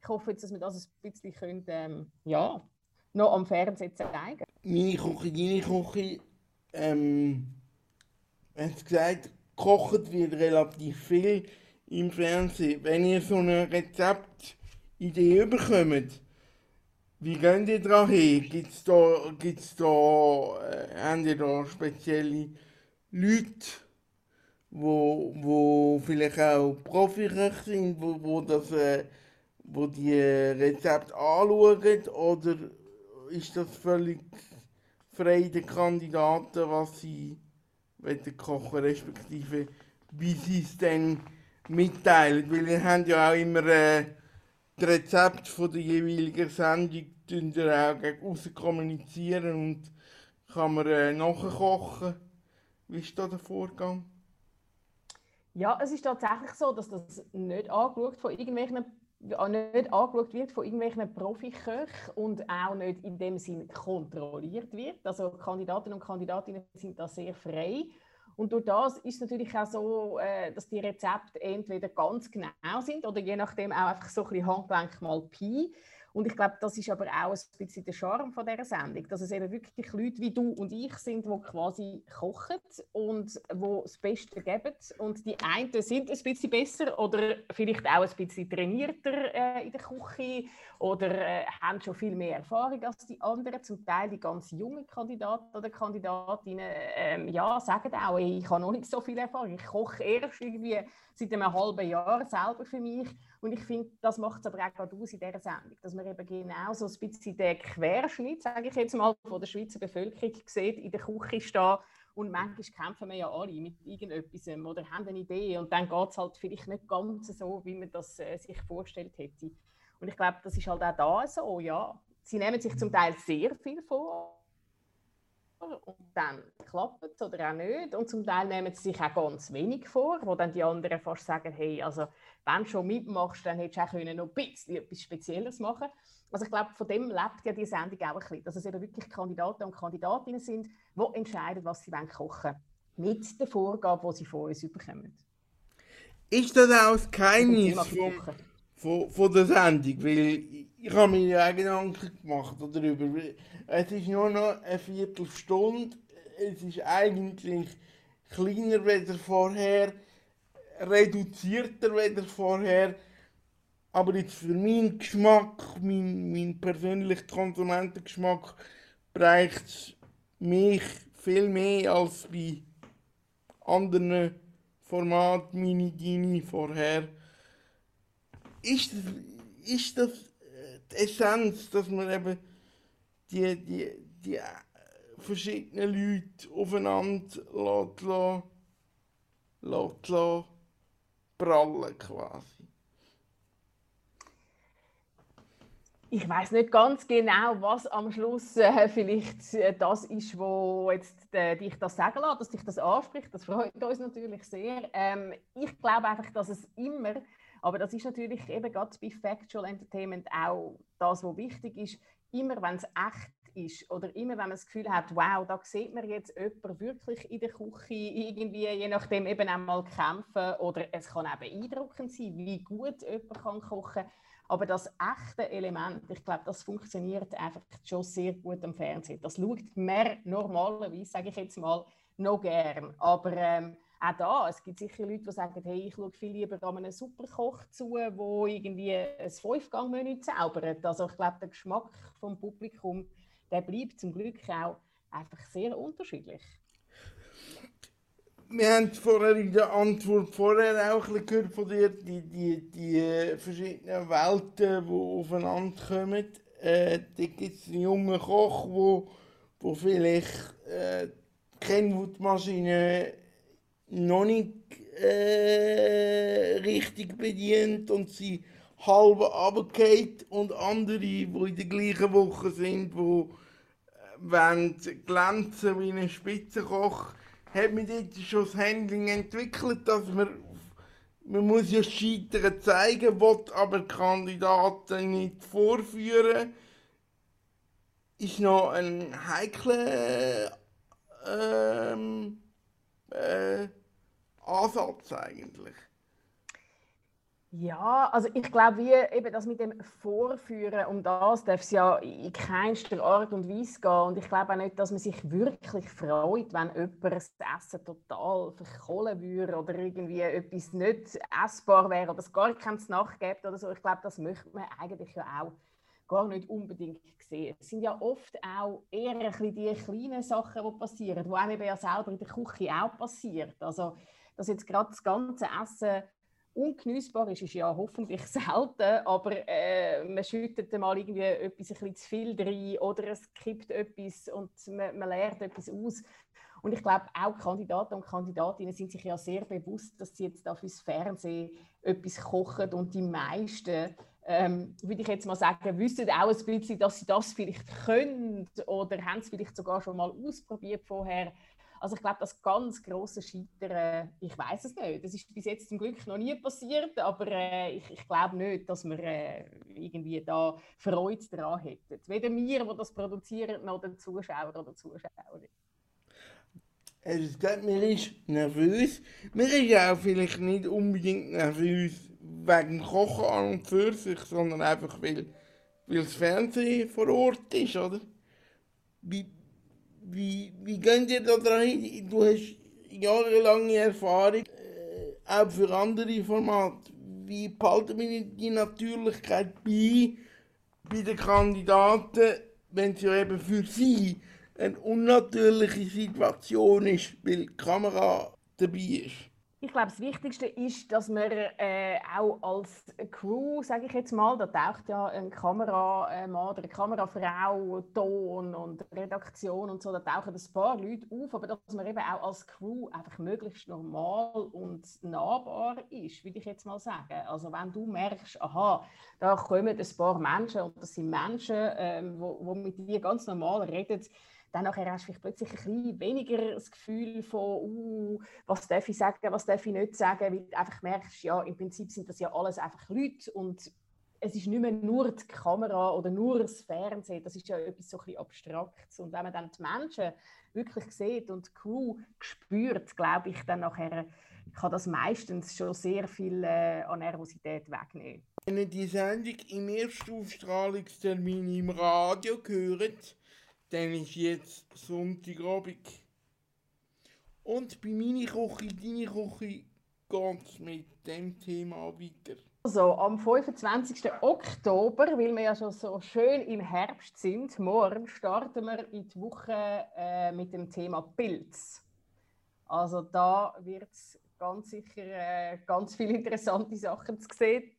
Ich hoffe jetzt, dass wir das ein bisschen können, ähm, ja, noch am Fernsehen zeigen. Meine Küche, deine Küche, ähm, hast gesagt, gekocht wird relativ viel im Fernsehen. Wenn ihr so eine Rezeptidee bekommt, wie geht ihr daran hin? Gibt es da, gibt's da, äh, habt ihr da spezielle Leute, wo, wo vielleicht auch Profiköche sind, wo, wo, das, äh, wo die Rezepte anschauen? Oder ist das völlig frei den Kandidaten, was sie kochen, respektive wie sie es dann mitteilen? Weil ihr habt ja auch immer äh, das Rezept von der jeweiligen Sendung ihr auch gegen kommunizieren und kann man äh, nachkochen. Wie ist da der Vorgang? Ja, es ist tatsächlich so, dass das nicht angeschaut von irgendwelchen nicht angeschaut wird von irgendwelchen Profiköchen und auch nicht in dem Sinn kontrolliert wird. Also Kandidaten und Kandidatinnen sind da sehr frei. Und durch das ist es natürlich auch so, äh, dass die Rezepte entweder ganz genau sind oder je nachdem auch einfach so ein bisschen Handgelenk mal Pi. Und ich glaube, das ist aber auch ein bisschen der Charme von dieser Sendung, dass es eben wirklich Leute wie du und ich sind, die quasi kochen und die das Beste geben. Und die einen sind ein bisschen besser oder vielleicht auch ein bisschen trainierter äh, in der Küche oder äh, haben schon viel mehr Erfahrung als die anderen. Zum Teil die ganz jungen Kandidaten oder Kandidatinnen ähm, ja, sagen auch, ich habe noch nicht so viel Erfahrung. Ich koche erst irgendwie seit einem halben Jahr selber für mich. Und ich finde, das macht es aber auch gerade aus in dieser Sendung, dass man eben genau so ein bisschen den Querschnitt, sage ich jetzt mal, von der Schweizer Bevölkerung sieht, in der Küche stehen. Und manchmal kämpfen wir ja alle mit irgendetwas oder haben eine Idee und dann geht es halt vielleicht nicht ganz so, wie man das äh, sich vorgestellt hätte. Und ich glaube, das ist halt auch da so, ja. Sie nehmen sich zum Teil sehr viel vor und dann klappt es oder auch nicht. Und zum Teil nehmen sie sich auch ganz wenig vor, wo dann die anderen fast sagen, hey, also wenn du schon mitmachst, dann hättest du auch können noch ein bisschen etwas Spezielles machen Also ich glaube, von dem lebt ja die Sendung auch ein bisschen, dass es eben wirklich Kandidaten und Kandidatinnen sind, die entscheiden, was sie wollen kochen mit der Vorgabe, die sie von uns bekommen. Ist das Zum Geheimnis vom. Von, von der Sendung? Weil ich, habe mir ja Gedanken gemacht darüber. Es ist nur noch eine Viertelstunde. Es ist eigentlich kleiner als vorher, reduzierter als vorher. Aber jetzt für meinen Geschmack, mein, mein persönlichen Konsumentengeschmack, bereicht es mich viel mehr als bei anderen Formaten, Mini Dini vorher. Ist ist das äh, die Essenz, dass man eben die, die, die äh, verschiedenen Leute aufeinander lässt, lässt, lässt, lässt prallen quasi? Ich weiß nicht ganz genau, was am Schluss äh, vielleicht äh, das ist, wo jetzt äh, dich das sagen lässt, dass dich das anspricht. Das freut uns natürlich sehr. Ähm, ich glaube einfach, dass es immer, aber das ist natürlich eben gerade bei Factual Entertainment auch das, was wichtig ist, immer wenn es echt ist oder immer wenn man das Gefühl hat, wow, da sieht man jetzt jemanden wirklich in der Küche irgendwie, je nachdem eben einmal kämpfen oder es kann auch beeindruckend sein, wie gut jemand kann kochen kann. Aber das echte Element, ich glaube, das funktioniert einfach schon sehr gut am Fernsehen. Das schaut man normalerweise, sage ich jetzt mal, noch gern. Aber ähm, auch da, es gibt sicher Leute, die sagen, hey, ich schaue viel lieber an einem Superkoch zu, wo irgendwie ein Fünfgang-Menü zaubert. Also ich glaube, der Geschmack vom Publikum, der bleibt zum Glück auch einfach sehr unterschiedlich. Wir haben vorher in der Antwort vorher auch ein bisschen gehört von dir, die, die, die verschiedenen Welten, die aufeinander kommen. Äh, da gibt es einen jungen Koch, wo, wo vielleicht äh, die Kenwood-Maschine noch nicht äh, richtig bedient und sie halb runtergeht und andere, die in der gleichen Woche sind, die wollen glänzen wie ein Spitzenkoch, hat man dort schon das Handling entwickelt, dass man, man muss ja Scheitern zeigen, will aber Kandidaten nicht vorführen. Ist noch ein heikler ähm, äh, Ansatz eigentlich. Ja, also ich glaube, wie eben das mit dem Vorführen, um das darf es ja in keinster Art und Weise gehen. Und ich glaube auch nicht, dass man sich wirklich freut, wenn jemand das Essen total verkohlen würde oder irgendwie etwas nicht essbar wäre oder es gar keinen Snack gibt oder so. Ich glaube, das möchte man eigentlich ja auch gar nicht unbedingt sehen. Es sind ja oft auch eher ein bisschen die kleinen Sachen, die passieren, die einem ja selber in der Küche auch passiert. Also, dass jetzt gerade das ganze Essen ungenießbar ist, ist ja hoffentlich [laughs] selten, aber äh, man schüttet mal irgendwie etwas ein zu viel rein oder es kippt etwas und man, man lernt etwas aus. Und ich glaube, auch Kandidaten und Kandidatinnen sind sich ja sehr bewusst, dass sie jetzt da fürs Fernsehen etwas kochen und die meisten, ähm, würde ich jetzt mal sagen, wissen auch ein bisschen, dass sie das vielleicht können oder haben es vielleicht sogar schon mal ausprobiert vorher. Also ich glaube, das ganz große Scheitern, ich weiß es nicht. Das ist bis jetzt zum Glück noch nie passiert, aber äh, ich, ich glaube nicht, dass wir äh, irgendwie da Freude daran hätten. Weder wir, die das produzieren, noch der Zuschauer oder Zuschauerin. Es geht mir ist nervös. Mir ist auch vielleicht nicht unbedingt nervös wegen Kochen an und für sich, sondern einfach, weil, weil das Fernsehen vor Ort ist, oder? Wie, wie, wie geht ihr da rein? Du hast jahrelange Erfahrung, äh, auch für andere Formate. Wie behalten wir die Natürlichkeit bei, bei den Kandidaten, wenn es ja eben für sie eine unnatürliche Situation ist, weil die Kamera dabei ist? Ich glaube, das Wichtigste ist, dass man äh, auch als Crew, sage ich jetzt mal, da taucht ja ein Kameramann oder eine Kamerafrau, Ton und Redaktion und so, da tauchen ein paar Leute auf, aber dass man eben auch als Crew einfach möglichst normal und nahbar ist, würde ich jetzt mal sagen. Also wenn du merkst, aha, da kommen ein paar Menschen und das sind Menschen, ähm, wo, wo mit dir ganz normal reden, dann hast du plötzlich ein bisschen weniger das Gefühl von, uh, was darf ich sagen, was darf ich nicht sagen, weil du einfach merkst, ja, im Prinzip sind das ja alles einfach Leute und es ist nicht mehr nur die Kamera oder nur das Fernsehen, das ist ja etwas so ein bisschen Abstraktes. Und wenn man dann die Menschen wirklich sieht und die Crew spürt, glaube ich, dann nachher kann das meistens schon sehr viel äh, an Nervosität wegnehmen. Wenn ihr die Sendung im ersten Aufstrahlungstermin im Radio hört, dann ist jetzt Sonntagabend. Und bei meiner Küche, deine Küche, geht es mit dem Thema weiter. Also am 25. Oktober, weil wir ja schon so schön im Herbst sind, morgen starten wir in die Woche äh, mit dem Thema Pilz. Also da wird es ganz sicher äh, ganz viele interessante Sachen zu sehen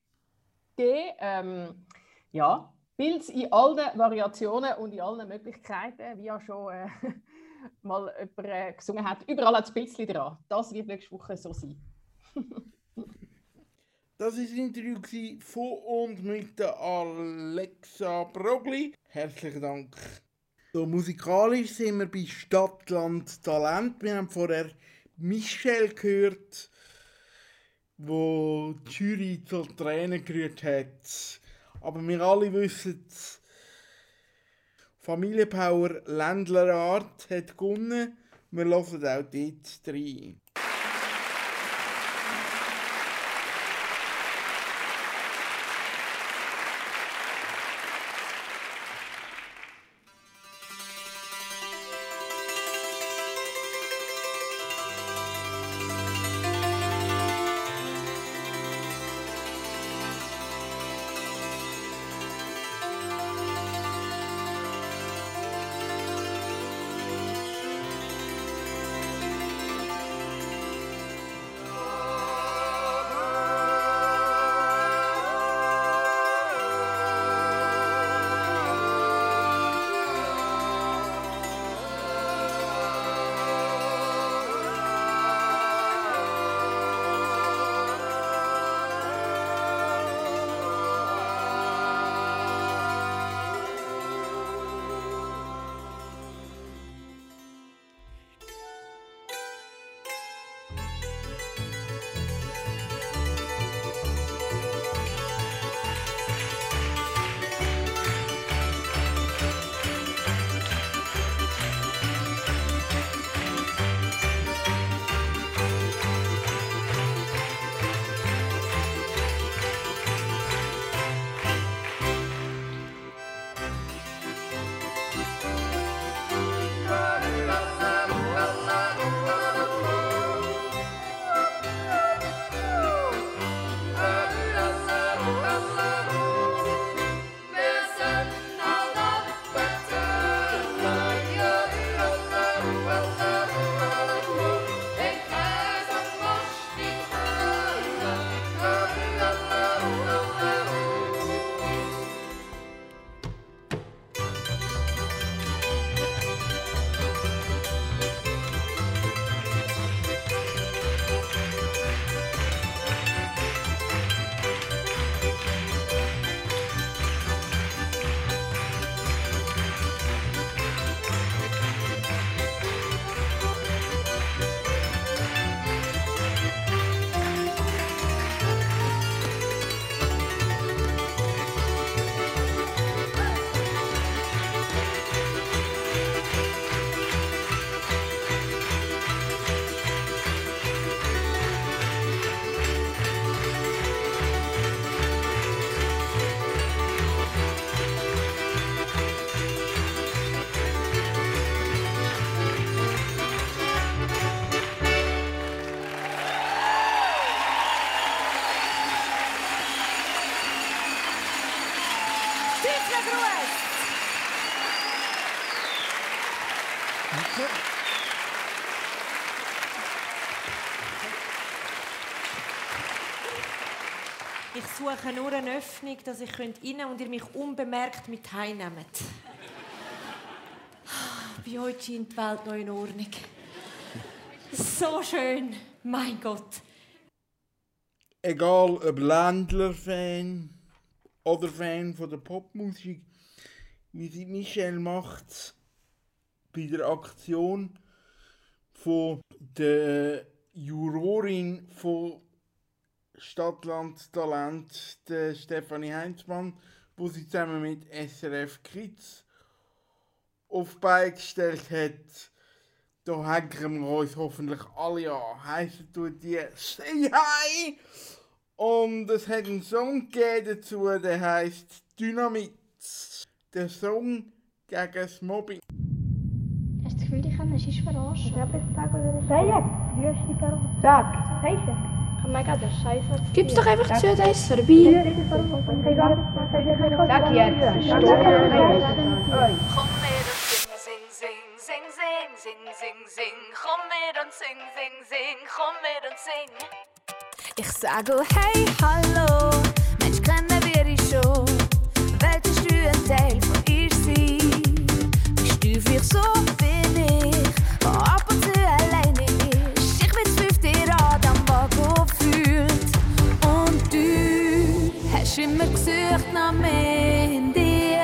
geben. Ähm, ja, Pilz in allen Variationen und in allen Möglichkeiten, wie ja schon äh, [laughs] mal jemand äh, gesungen hat. Überall hat es Pilzli dran. Das wird nächste Woche so sein. [laughs] Das war das Interview von und mit der Alexa Brogli. Herzlichen Dank. So, musikalisch sind wir bei Stadtland Talent. Wir haben vorher Michelle gehört, wo die Jury zu Tränen gerührt hat. Aber wir alle wissen, Familienpower Ländlerart hat gewonnen. Wir hören auch dort rein. Suche nur eine Öffnung, dass ich rein könnte und ihr mich unbemerkt mit heimnehmt. Bei euch scheint die Welt noch in Ordnung. So schön, mein Gott. Egal ob Ländler-Fan oder Fan von der Popmusik, wie sie Michelle macht bei der Aktion von der Jurorin von Stadtland Talent, der Stefanie Heinzmann, wo sie zusammen mit SRF Kids auf die Beine gestellt hat. Da hängen wir uns hoffentlich alle an. Heissen tut die Say Hi! Und es hat einen Song gegeben dazu, der heißt Dynamit. Der Song gegen das Mobbing. Hast du das Gefühl, ich kann dich verarschen? Ich habe jetzt Tag oder Sei jetzt, wüste Person. Sag. Heißt Ich habe mega den Scheiß Gib's doch einfach zu, da ist vorbei. Sag jetzt. Komm mit und sing, sing, sing, sing, sing, sing, sing, sing. Komm mit und sing, sing, sing, komm mit und sing. Ich sage oh hey, hallo, Mensch, kennen wir dich schon? Wolltest du ein Teil von ihr sein? Bist du vielleicht so wie ich, immer gesucht nach mehr in dir.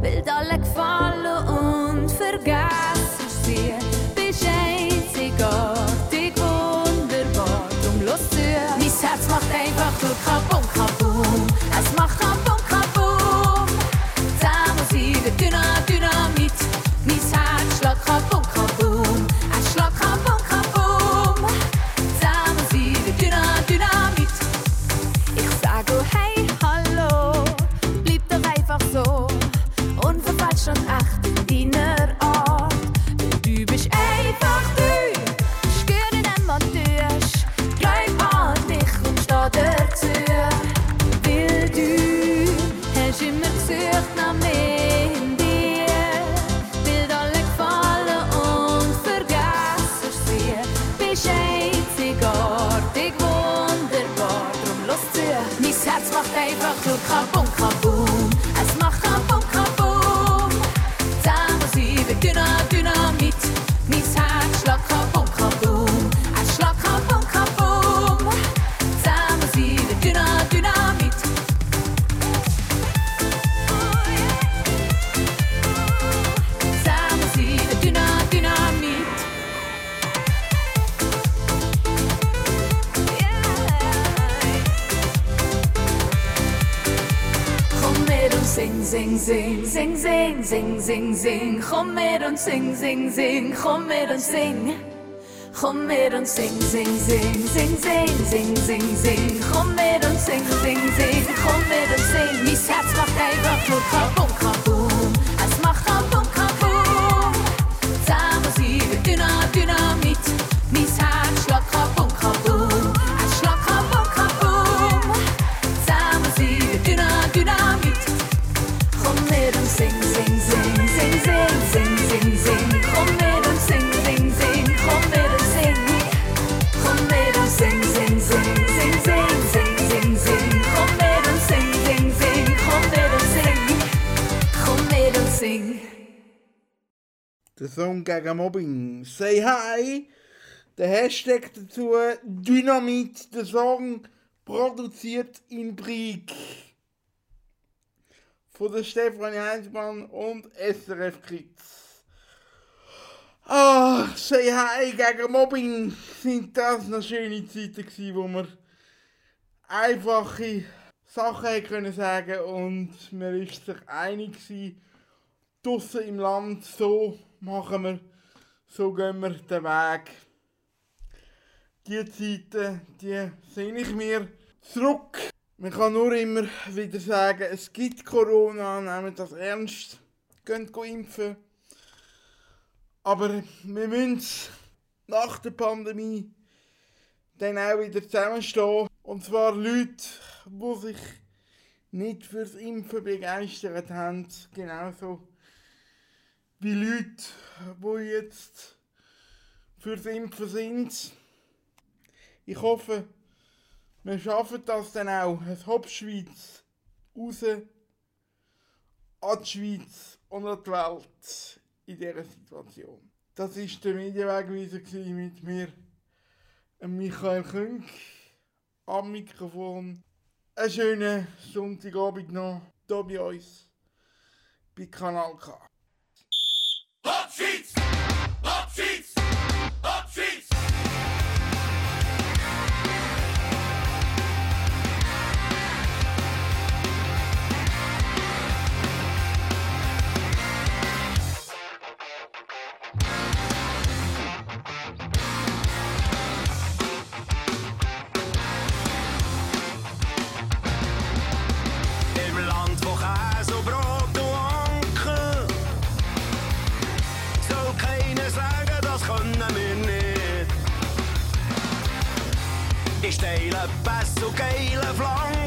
Will alle gefallen und vergessen sie. Bist einzigartig, wunderbar, drum los zu. Mein Herz macht einfach nur kabum, kabum. Es macht kabum, einzigartig, wunderbar, drum los zu. Mein Herz macht einfach nur kabum, kabum. Sing, sing, sing, sing. Komm mit und sing, sing, sing, komm mit und sing. Komm mit und sing, sing, sing, sing, sing, sing, sing, sing. Komm mit und sing, sing, sing, komm mit und sing. Mein Herz macht einfach Song gegen Mobbing. Say Hi! Der Hashtag dazu Dynamit. Der Song produziert in Brieg. Von der Stefanie Heinzmann und SRF Kids. Ah, Say Hi gegen Mobbing. Sind das noch schöne Zeiten gewesen, wo wir einfache Sachen können sagen und man ist sich einig gewesen, draussen im Land, so machen wir, so gehen wir den Weg. Die Zeiten, die sehe ich mir zurück. Man kann nur immer wieder sagen, es gibt Corona, nehmt das ernst, geht impfen. Aber wir müssen nach der Pandemie dann auch wieder zusammenstehen. Und zwar Leute, die sich nicht fürs Impfen begeistert haben, genauso wie Leute, die jetzt fürs Impfen sind. Ich hoffe, wir schaffen das dann auch. Es Hauptschweiz raus an die Schweiz und an die Welt in dieser Situation. Das war der Medienwegweiser mit mir, Michael Künk, am Mikrofon. Einen schönen Sonntagabend noch hier bei uns bei Kanal K. gay, love bass, or.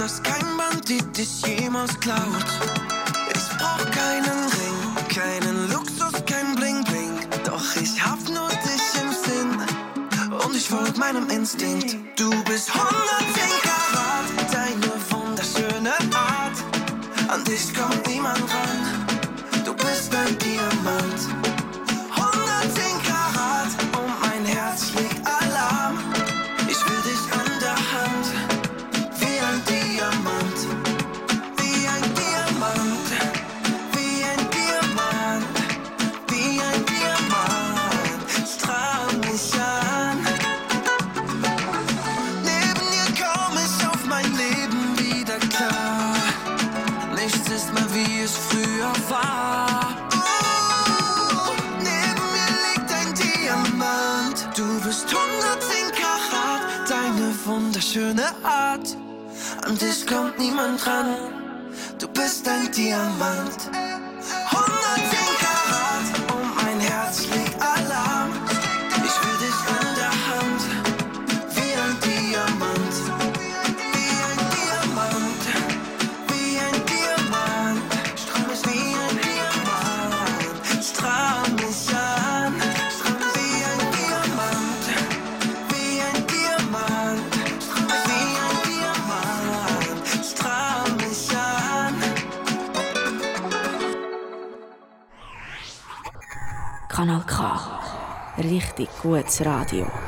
Dass kein Bandit dich jemals klaut. Ich brauch keinen Ring, keinen Luxus, kein Bling Bling. Doch ich hab nur dich im Sinn und ich folg meinem Instinkt. Du bist 110 Karat, deine wunderschöne Art. An dich kommt niemand ran, du bist ein Diamant. 110 Karat und mein Herz schlägt Alarm. An dich kommt niemand ran. Du bist ein Diamant. Richtig gutes Radio.